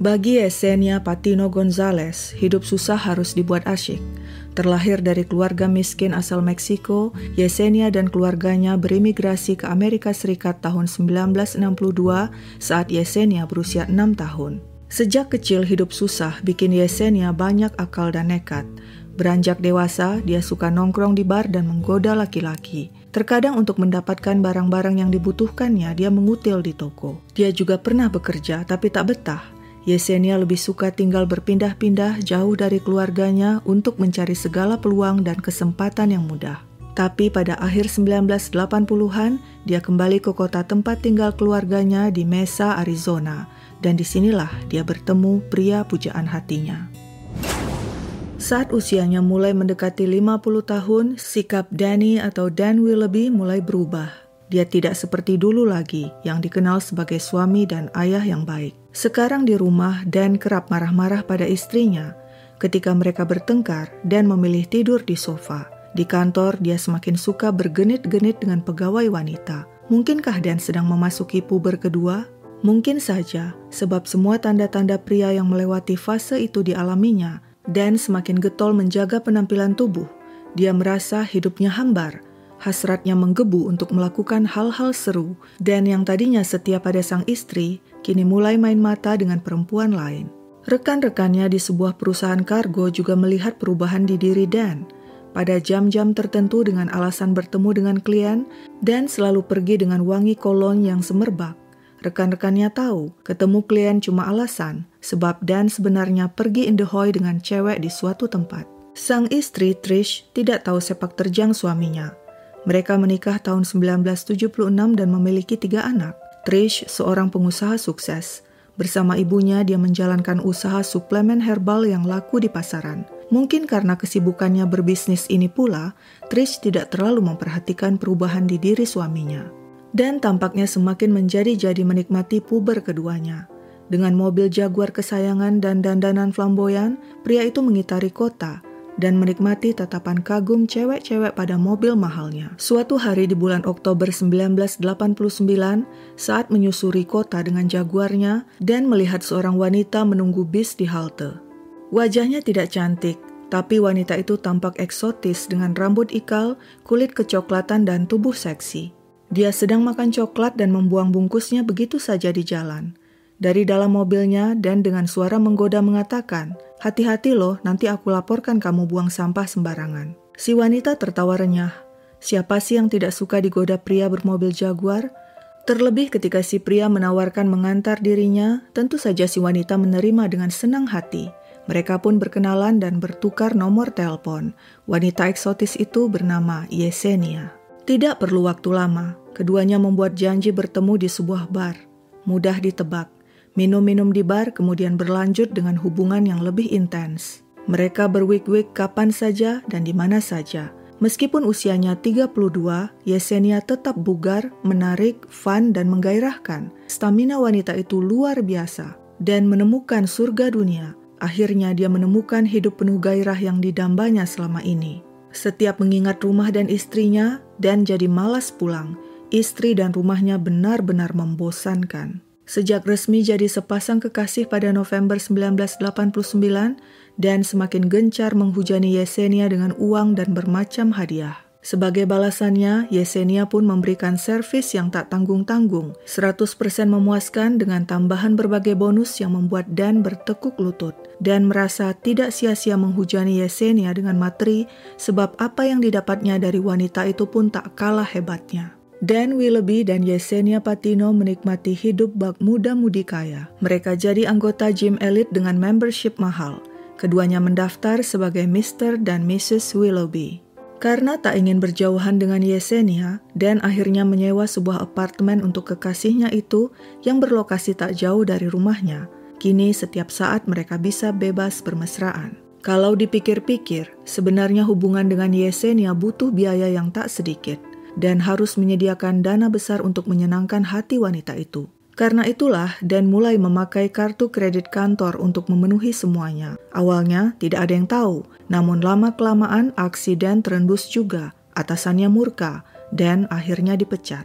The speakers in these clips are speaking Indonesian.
Bagi Yesenia Patino Gonzalez, hidup susah harus dibuat asyik. Terlahir dari keluarga miskin asal Meksiko, Yesenia dan keluarganya berimigrasi ke Amerika Serikat tahun 1962 saat Yesenia berusia 6 tahun. Sejak kecil hidup susah bikin Yesenia banyak akal dan nekat. Beranjak dewasa, dia suka nongkrong di bar dan menggoda laki-laki. Terkadang untuk mendapatkan barang-barang yang dibutuhkannya, dia mengutil di toko. Dia juga pernah bekerja, tapi tak betah. Yesenia lebih suka tinggal berpindah-pindah jauh dari keluarganya untuk mencari segala peluang dan kesempatan yang mudah. Tapi pada akhir 1980-an, dia kembali ke kota tempat tinggal keluarganya di Mesa, Arizona, dan di sinilah dia bertemu pria pujaan hatinya. Saat usianya mulai mendekati 50 tahun, sikap Danny atau Dan Willoughby mulai berubah. Dia tidak seperti dulu lagi yang dikenal sebagai suami dan ayah yang baik. Sekarang di rumah, Dan kerap marah-marah pada istrinya. Ketika mereka bertengkar, Dan memilih tidur di sofa. Di kantor, dia semakin suka bergenit-genit dengan pegawai wanita. Mungkinkah Dan sedang memasuki puber kedua? Mungkin saja, sebab semua tanda-tanda pria yang melewati fase itu dialaminya. Dan semakin getol menjaga penampilan tubuh. Dia merasa hidupnya hambar, hasratnya menggebu untuk melakukan hal-hal seru, dan yang tadinya setia pada sang istri, kini mulai main mata dengan perempuan lain. Rekan-rekannya di sebuah perusahaan kargo juga melihat perubahan di diri Dan. Pada jam-jam tertentu dengan alasan bertemu dengan klien, Dan selalu pergi dengan wangi kolon yang semerbak. Rekan-rekannya tahu, ketemu klien cuma alasan, sebab Dan sebenarnya pergi in the hoy dengan cewek di suatu tempat. Sang istri, Trish, tidak tahu sepak terjang suaminya. Mereka menikah tahun 1976 dan memiliki tiga anak. Trish seorang pengusaha sukses. Bersama ibunya dia menjalankan usaha suplemen herbal yang laku di pasaran. Mungkin karena kesibukannya berbisnis ini pula, Trish tidak terlalu memperhatikan perubahan di diri suaminya. Dan tampaknya semakin menjadi-jadi menikmati puber keduanya. Dengan mobil Jaguar kesayangan dan dandanan flamboyan, pria itu mengitari kota, dan menikmati tatapan kagum cewek-cewek pada mobil mahalnya. Suatu hari di bulan Oktober 1989, saat menyusuri kota dengan jaguarnya dan melihat seorang wanita menunggu bis di halte. Wajahnya tidak cantik, tapi wanita itu tampak eksotis dengan rambut ikal, kulit kecoklatan, dan tubuh seksi. Dia sedang makan coklat dan membuang bungkusnya begitu saja di jalan dari dalam mobilnya dan dengan suara menggoda mengatakan, Hati-hati loh, nanti aku laporkan kamu buang sampah sembarangan. Si wanita tertawa renyah. Siapa sih yang tidak suka digoda pria bermobil Jaguar? Terlebih ketika si pria menawarkan mengantar dirinya, tentu saja si wanita menerima dengan senang hati. Mereka pun berkenalan dan bertukar nomor telepon. Wanita eksotis itu bernama Yesenia. Tidak perlu waktu lama, keduanya membuat janji bertemu di sebuah bar. Mudah ditebak, Minum-minum di bar kemudian berlanjut dengan hubungan yang lebih intens. Mereka berwik-wik kapan saja dan di mana saja. Meskipun usianya 32, Yesenia tetap bugar, menarik, fun, dan menggairahkan. Stamina wanita itu luar biasa. Dan menemukan surga dunia, akhirnya dia menemukan hidup penuh gairah yang didambanya selama ini. Setiap mengingat rumah dan istrinya, dan jadi malas pulang. Istri dan rumahnya benar-benar membosankan. Sejak resmi jadi sepasang kekasih pada November 1989 dan semakin gencar menghujani Yesenia dengan uang dan bermacam hadiah. Sebagai balasannya, Yesenia pun memberikan servis yang tak tanggung-tanggung, 100% memuaskan dengan tambahan berbagai bonus yang membuat Dan bertekuk lutut dan merasa tidak sia-sia menghujani Yesenia dengan materi sebab apa yang didapatnya dari wanita itu pun tak kalah hebatnya. Dan Willoughby dan Yesenia Patino menikmati hidup bak muda-mudi kaya. Mereka jadi anggota gym elite dengan membership mahal. Keduanya mendaftar sebagai Mr. dan Mrs. Willoughby. Karena tak ingin berjauhan dengan Yesenia, Dan akhirnya menyewa sebuah apartemen untuk kekasihnya itu yang berlokasi tak jauh dari rumahnya. Kini setiap saat mereka bisa bebas bermesraan. Kalau dipikir-pikir, sebenarnya hubungan dengan Yesenia butuh biaya yang tak sedikit dan harus menyediakan dana besar untuk menyenangkan hati wanita itu. Karena itulah Dan mulai memakai kartu kredit kantor untuk memenuhi semuanya. Awalnya tidak ada yang tahu, namun lama-kelamaan aksi Dan terendus juga. Atasannya murka dan akhirnya dipecat.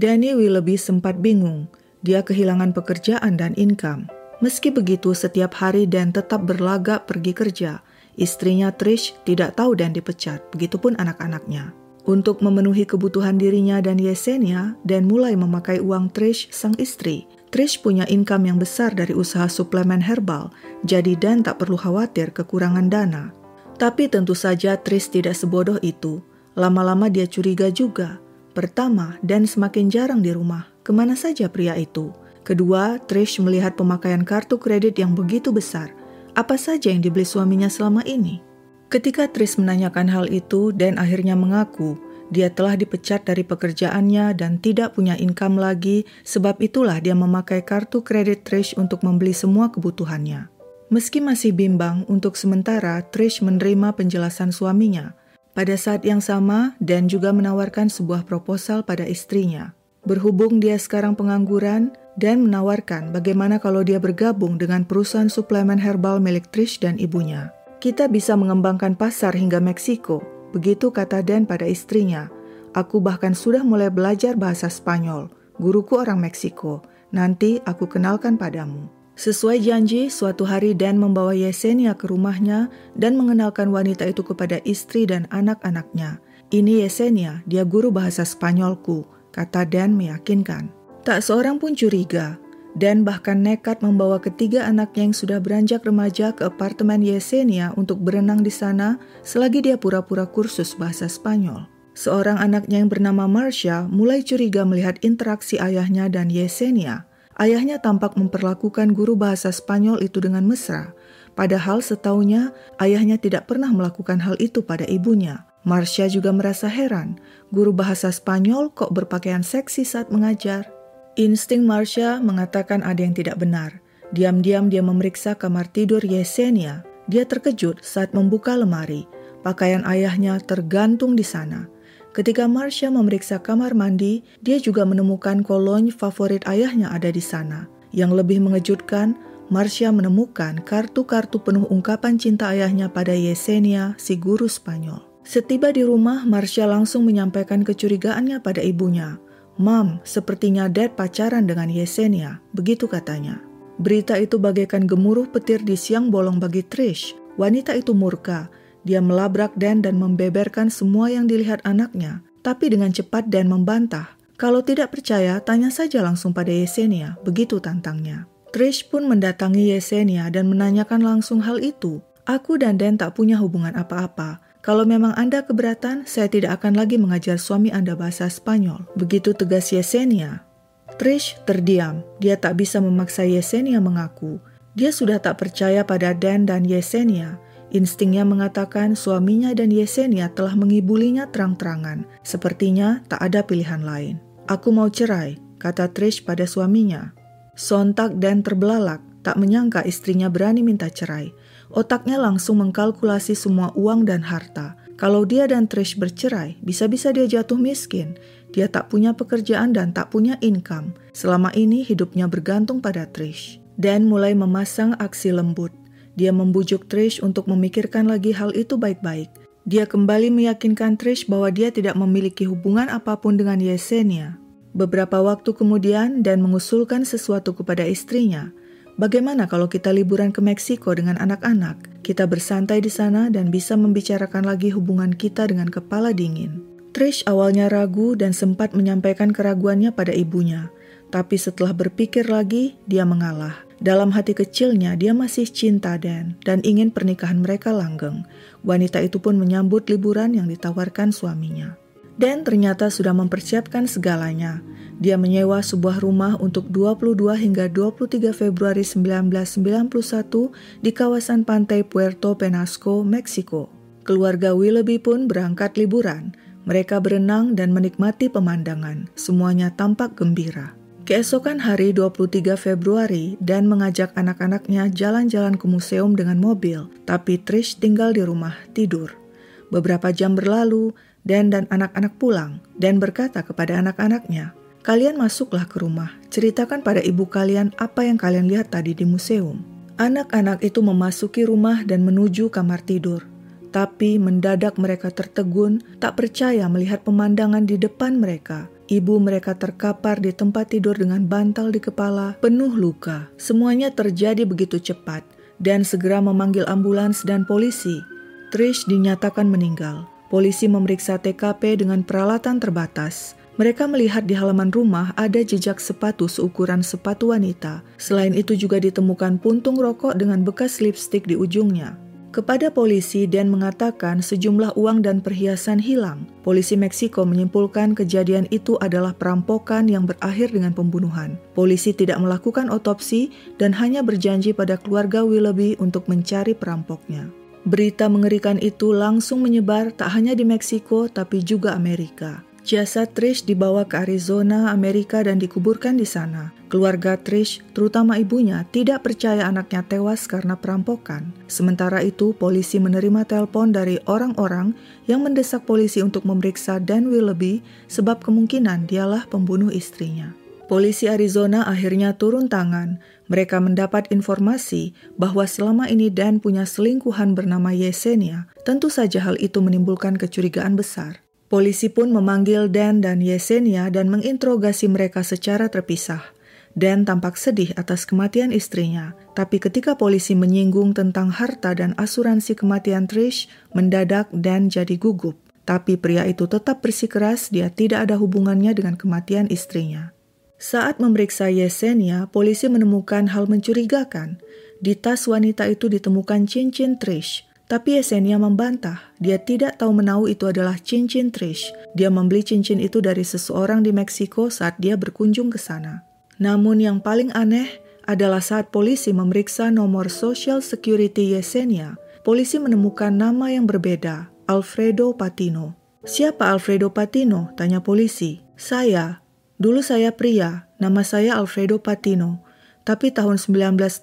Danny Willoughby sempat bingung. Dia kehilangan pekerjaan dan income. Meski begitu, setiap hari Dan tetap berlagak pergi kerja. Istrinya Trish tidak tahu Dan dipecat, begitupun anak-anaknya. Untuk memenuhi kebutuhan dirinya dan Yesenia, Dan mulai memakai uang Trish, sang istri. Trish punya income yang besar dari usaha suplemen herbal, jadi Dan tak perlu khawatir kekurangan dana. Tapi tentu saja Trish tidak sebodoh itu. Lama-lama dia curiga juga. Pertama, Dan semakin jarang di rumah. Ke mana saja pria itu? Kedua, Trish melihat pemakaian kartu kredit yang begitu besar. Apa saja yang dibeli suaminya selama ini? Ketika Trish menanyakan hal itu, Dan akhirnya mengaku dia telah dipecat dari pekerjaannya dan tidak punya income lagi, sebab itulah dia memakai kartu kredit Trish untuk membeli semua kebutuhannya. Meski masih bimbang, untuk sementara Trish menerima penjelasan suaminya. Pada saat yang sama, Dan juga menawarkan sebuah proposal pada istrinya. Berhubung dia sekarang pengangguran, dan menawarkan bagaimana kalau dia bergabung dengan perusahaan suplemen herbal milik Trish dan ibunya. Kita bisa mengembangkan pasar hingga Meksiko, begitu kata Dan pada istrinya. Aku bahkan sudah mulai belajar bahasa Spanyol. Guruku orang Meksiko. Nanti aku kenalkan padamu. Sesuai janji, suatu hari Dan membawa Yesenia ke rumahnya dan mengenalkan wanita itu kepada istri dan anak-anaknya. Ini Yesenia, dia guru bahasa Spanyolku kata Dan meyakinkan. Tak seorang pun curiga, dan bahkan nekat membawa ketiga anaknya yang sudah beranjak remaja ke apartemen Yesenia untuk berenang di sana selagi dia pura-pura kursus bahasa Spanyol. Seorang anaknya yang bernama Marsha mulai curiga melihat interaksi ayahnya dan Yesenia. Ayahnya tampak memperlakukan guru bahasa Spanyol itu dengan mesra, padahal setaunya ayahnya tidak pernah melakukan hal itu pada ibunya. Marsha juga merasa heran, guru bahasa Spanyol kok berpakaian seksi saat mengajar. Insting Marsha mengatakan ada yang tidak benar. Diam-diam dia memeriksa kamar tidur Yesenia. Dia terkejut saat membuka lemari. Pakaian ayahnya tergantung di sana. Ketika Marsha memeriksa kamar mandi, dia juga menemukan kolon favorit ayahnya ada di sana. Yang lebih mengejutkan, Marsha menemukan kartu-kartu penuh ungkapan cinta ayahnya pada Yesenia, si guru Spanyol. Setiba di rumah, Marsha langsung menyampaikan kecurigaannya pada ibunya. Mam, sepertinya Dad pacaran dengan Yesenia, begitu katanya. Berita itu bagaikan gemuruh petir di siang bolong bagi Trish. Wanita itu murka. Dia melabrak Dan dan membeberkan semua yang dilihat anaknya. Tapi dengan cepat Dan membantah. Kalau tidak percaya, tanya saja langsung pada Yesenia, begitu tantangnya. Trish pun mendatangi Yesenia dan menanyakan langsung hal itu. Aku dan Dan tak punya hubungan apa-apa. Kalau memang Anda keberatan, saya tidak akan lagi mengajar suami Anda bahasa Spanyol. Begitu tegas Yesenia. Trish terdiam. Dia tak bisa memaksa Yesenia mengaku. Dia sudah tak percaya pada Dan dan Yesenia. Instingnya mengatakan suaminya dan Yesenia telah mengibulinya terang-terangan. Sepertinya tak ada pilihan lain. Aku mau cerai, kata Trish pada suaminya. Sontak dan terbelalak, tak menyangka istrinya berani minta cerai. Otaknya langsung mengkalkulasi semua uang dan harta. Kalau dia dan Trish bercerai, bisa-bisa dia jatuh miskin. Dia tak punya pekerjaan dan tak punya income. Selama ini hidupnya bergantung pada Trish. Dan mulai memasang aksi lembut. Dia membujuk Trish untuk memikirkan lagi hal itu baik-baik. Dia kembali meyakinkan Trish bahwa dia tidak memiliki hubungan apa pun dengan Yesenia. Beberapa waktu kemudian, Dan mengusulkan sesuatu kepada istrinya. Bagaimana kalau kita liburan ke Meksiko dengan anak-anak? Kita bersantai di sana dan bisa membicarakan lagi hubungan kita dengan kepala dingin. Trish awalnya ragu dan sempat menyampaikan keraguannya pada ibunya. Tapi setelah berpikir lagi, dia mengalah. Dalam hati kecilnya, dia masih cinta Dan dan ingin pernikahan mereka langgeng. Wanita itu pun menyambut liburan yang ditawarkan suaminya. Dan ternyata sudah mempersiapkan segalanya. Dia menyewa sebuah rumah untuk 22 hingga 23 Februari 1991 di kawasan pantai Puerto Penasco, Meksiko. Keluarga Willoughby pun berangkat liburan. Mereka berenang dan menikmati pemandangan. Semuanya tampak gembira. Keesokan hari 23 Februari, Dan mengajak anak-anaknya jalan-jalan ke museum dengan mobil, tapi Trish tinggal di rumah tidur. Beberapa jam berlalu, Dan dan anak-anak pulang dan berkata kepada anak-anaknya, Kalian masuklah ke rumah, ceritakan pada ibu kalian apa yang kalian lihat tadi di museum. Anak-anak itu memasuki rumah dan menuju kamar tidur. Tapi mendadak mereka tertegun, tak percaya melihat pemandangan di depan mereka. Ibu mereka terkapar di tempat tidur dengan bantal di kepala, penuh luka. Semuanya terjadi begitu cepat dan segera memanggil ambulans dan polisi. Trish dinyatakan meninggal. Polisi memeriksa TKP dengan peralatan terbatas. Mereka melihat di halaman rumah ada jejak sepatu seukuran sepatu wanita. Selain itu juga ditemukan puntung rokok dengan bekas lipstik di ujungnya. Kepada polisi, Dan mengatakan sejumlah uang dan perhiasan hilang. Polisi Meksiko menyimpulkan kejadian itu adalah perampokan yang berakhir dengan pembunuhan. Polisi tidak melakukan otopsi dan hanya berjanji pada keluarga Willoughby untuk mencari perampoknya. Berita mengerikan itu langsung menyebar tak hanya di Meksiko tapi juga Amerika. Jasad Trish dibawa ke Arizona, Amerika dan dikuburkan di sana. Keluarga Trish, terutama ibunya, tidak percaya anaknya tewas karena perampokan. Sementara itu, polisi menerima telepon dari orang-orang yang mendesak polisi untuk memeriksa Dan Willoughby sebab kemungkinan dialah pembunuh istrinya. Polisi Arizona akhirnya turun tangan. Mereka mendapat informasi bahwa selama ini Dan punya selingkuhan bernama Yesenia. Tentu saja hal itu menimbulkan kecurigaan besar. Polisi pun memanggil Dan dan Yesenia dan menginterogasi mereka secara terpisah. Dan tampak sedih atas kematian istrinya, tapi ketika polisi menyinggung tentang harta dan asuransi kematian Trish, mendadak Dan jadi gugup. Tapi pria itu tetap bersikeras dia tidak ada hubungannya dengan kematian istrinya. Saat memeriksa Yesenia, polisi menemukan hal mencurigakan. Di tas wanita itu ditemukan cincin Trish, tapi Yesenia membantah, dia tidak tahu menahu itu adalah cincin Trish. Dia membeli cincin itu dari seseorang di Meksiko saat dia berkunjung ke sana. Namun yang paling aneh adalah saat polisi memeriksa nomor Social Security Yesenia, polisi menemukan nama yang berbeda, Alfredo Patino. Siapa Alfredo Patino? Tanya polisi. Saya. Dulu saya pria, nama saya Alfredo Patino. Tapi tahun 1982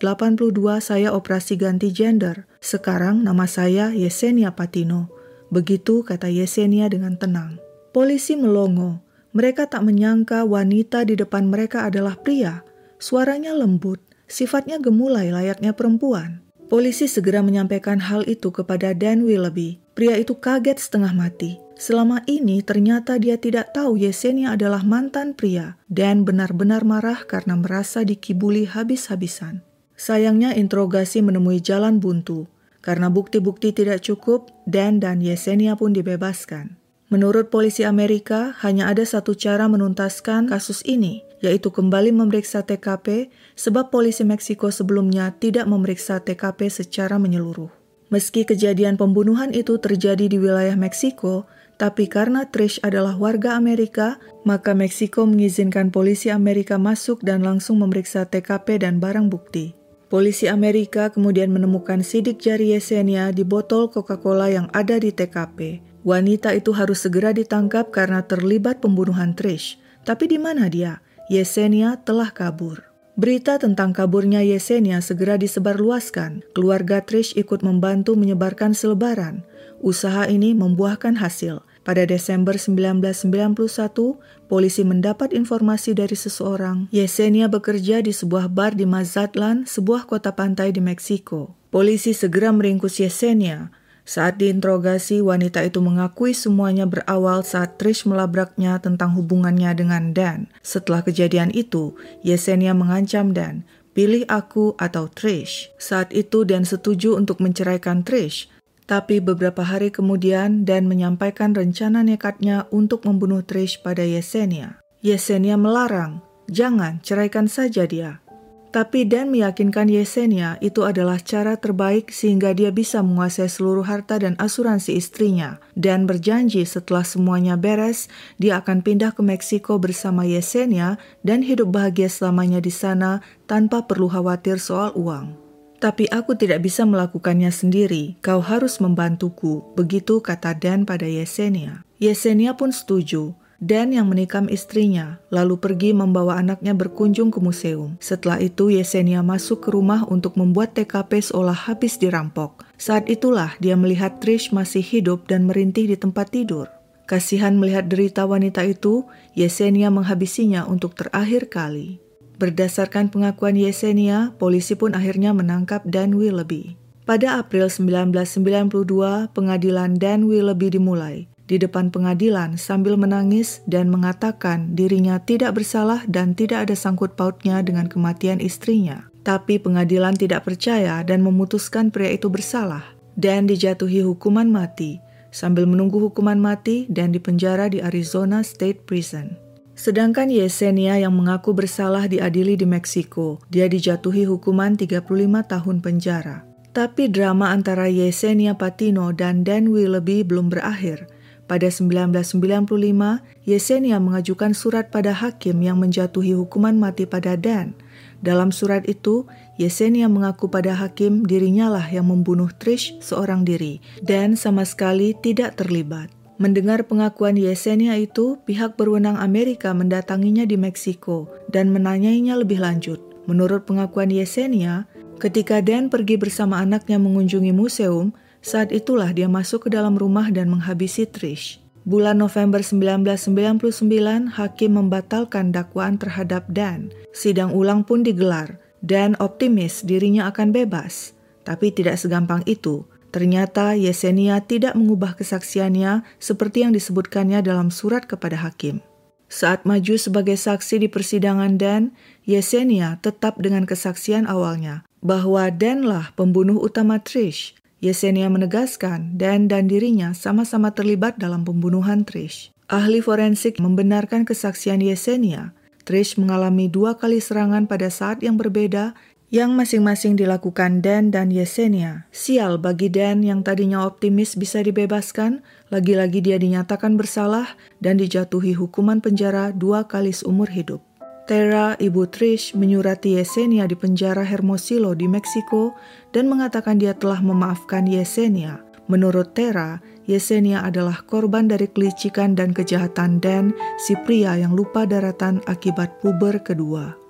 saya operasi ganti gender. Sekarang nama saya Yesenia Patino. Begitu kata Yesenia dengan tenang. Polisi melongo. Mereka tak menyangka wanita di depan mereka adalah pria. Suaranya lembut, sifatnya gemulai layaknya perempuan. Polisi segera menyampaikan hal itu kepada Dan Willoughby. Pria itu kaget setengah mati. Selama ini ternyata dia tidak tahu Yesenia adalah mantan pria dan benar-benar marah karena merasa dikibuli habis-habisan. Sayangnya interogasi menemui jalan buntu. Karena bukti-bukti tidak cukup, Dan dan Yesenia pun dibebaskan. Menurut polisi Amerika, hanya ada satu cara menuntaskan kasus ini, yaitu kembali memeriksa TKP sebab polisi Meksiko sebelumnya tidak memeriksa TKP secara menyeluruh. Meski kejadian pembunuhan itu terjadi di wilayah Meksiko, tapi karena Trish adalah warga Amerika, maka Meksiko mengizinkan polisi Amerika masuk dan langsung memeriksa TKP dan barang bukti. Polisi Amerika kemudian menemukan sidik jari Yesenia di botol Coca-Cola yang ada di TKP. Wanita itu harus segera ditangkap karena terlibat pembunuhan Trish. Tapi di mana dia? Yesenia telah kabur. Berita tentang kaburnya Yesenia segera disebarluaskan. Keluarga Trish ikut membantu menyebarkan selebaran. Usaha ini membuahkan hasil. Pada Desember 1991, polisi mendapat informasi dari seseorang. Yesenia bekerja di sebuah bar di Mazatlan, sebuah kota pantai di Meksiko. Polisi segera meringkus Yesenia. Saat diinterogasi, wanita itu mengakui semuanya berawal saat Trish melabraknya tentang hubungannya dengan Dan. Setelah kejadian itu, Yesenia mengancam Dan, pilih aku atau Trish. Saat itu Dan setuju untuk menceraikan Trish, tapi beberapa hari kemudian Dan menyampaikan rencana nekatnya untuk membunuh Trish pada Yesenia. Yesenia melarang, jangan ceraikan saja dia. Tapi Dan meyakinkan Yesenia itu adalah cara terbaik sehingga dia bisa menguasai seluruh harta dan asuransi istrinya. Dan berjanji setelah semuanya beres, dia akan pindah ke Meksiko bersama Yesenia dan hidup bahagia selamanya di sana tanpa perlu khawatir soal uang. Tapi aku tidak bisa melakukannya sendiri, kau harus membantuku, begitu kata Dan pada Yesenia. Yesenia pun setuju, Dan yang menikam istrinya, lalu pergi membawa anaknya berkunjung ke museum. Setelah itu Yesenia masuk ke rumah untuk membuat TKP seolah habis dirampok. Saat itulah dia melihat Trish masih hidup dan merintih di tempat tidur. Kasihan melihat derita wanita itu, Yesenia menghabisinya untuk terakhir kali. Berdasarkan pengakuan Yesenia, polisi pun akhirnya menangkap Dan Willoughby. Pada April 1992, pengadilan Dan Willoughby dimulai. di depan pengadilan sambil menangis dan mengatakan dirinya tidak bersalah dan tidak ada sangkut pautnya dengan kematian istrinya. Tapi pengadilan tidak percaya dan memutuskan pria itu bersalah dan dijatuhi hukuman mati sambil menunggu hukuman mati dan dipenjara di Arizona State Prison. Sedangkan Yesenia yang mengaku bersalah diadili di Meksiko. Dia dijatuhi hukuman 35 tahun penjara. Tapi drama antara Yesenia Patino dan Dan Willoughby belum berakhir. Pada 1995, Yesenia mengajukan surat pada hakim yang menjatuhi hukuman mati pada Dan. Dalam surat itu, Yesenia mengaku pada hakim dirinya lah yang membunuh Trish seorang diri dan sama sekali tidak terlibat. Mendengar pengakuan Yesenia itu, pihak berwenang Amerika mendatanginya di Meksiko dan menanyainya lebih lanjut. Menurut pengakuan Yesenia, ketika Dan pergi bersama anaknya mengunjungi museum, saat itulah dia masuk ke dalam rumah dan menghabisi Trish. Bulan November 1999, hakim membatalkan dakwaan terhadap Dan. Sidang ulang pun digelar. Dan optimis dirinya akan bebas. Tapi tidak segampang itu. Ternyata Yesenia tidak mengubah kesaksiannya seperti yang disebutkannya dalam surat kepada hakim. Saat maju sebagai saksi di persidangan Dan, Yesenia tetap dengan kesaksian awalnya bahwa Danlah pembunuh utama Trish. Yesenia menegaskan Dan dan dirinya sama-sama terlibat dalam pembunuhan Trish. Ahli forensik membenarkan kesaksian Yesenia. Trish mengalami dua kali serangan pada saat yang berbeda yang masing-masing dilakukan Dan dan Yesenia. Sial bagi Dan yang tadinya optimis bisa dibebaskan, lagi-lagi dia dinyatakan bersalah dan dijatuhi hukuman penjara dua kali seumur hidup. Tera, ibu Trish, menyurati Yesenia di penjara Hermosillo di Meksiko dan mengatakan dia telah memaafkan Yesenia. Menurut Tera, Yesenia adalah korban dari kelicikan dan kejahatan Dan, si pria yang lupa daratan akibat puber kedua.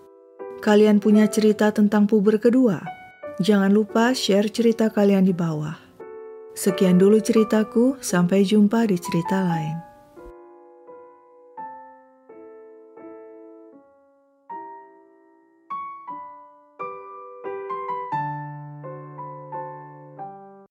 Kalian punya cerita tentang puber kedua? Jangan lupa share cerita kalian di bawah. Sekian dulu ceritaku, sampai jumpa di cerita lain.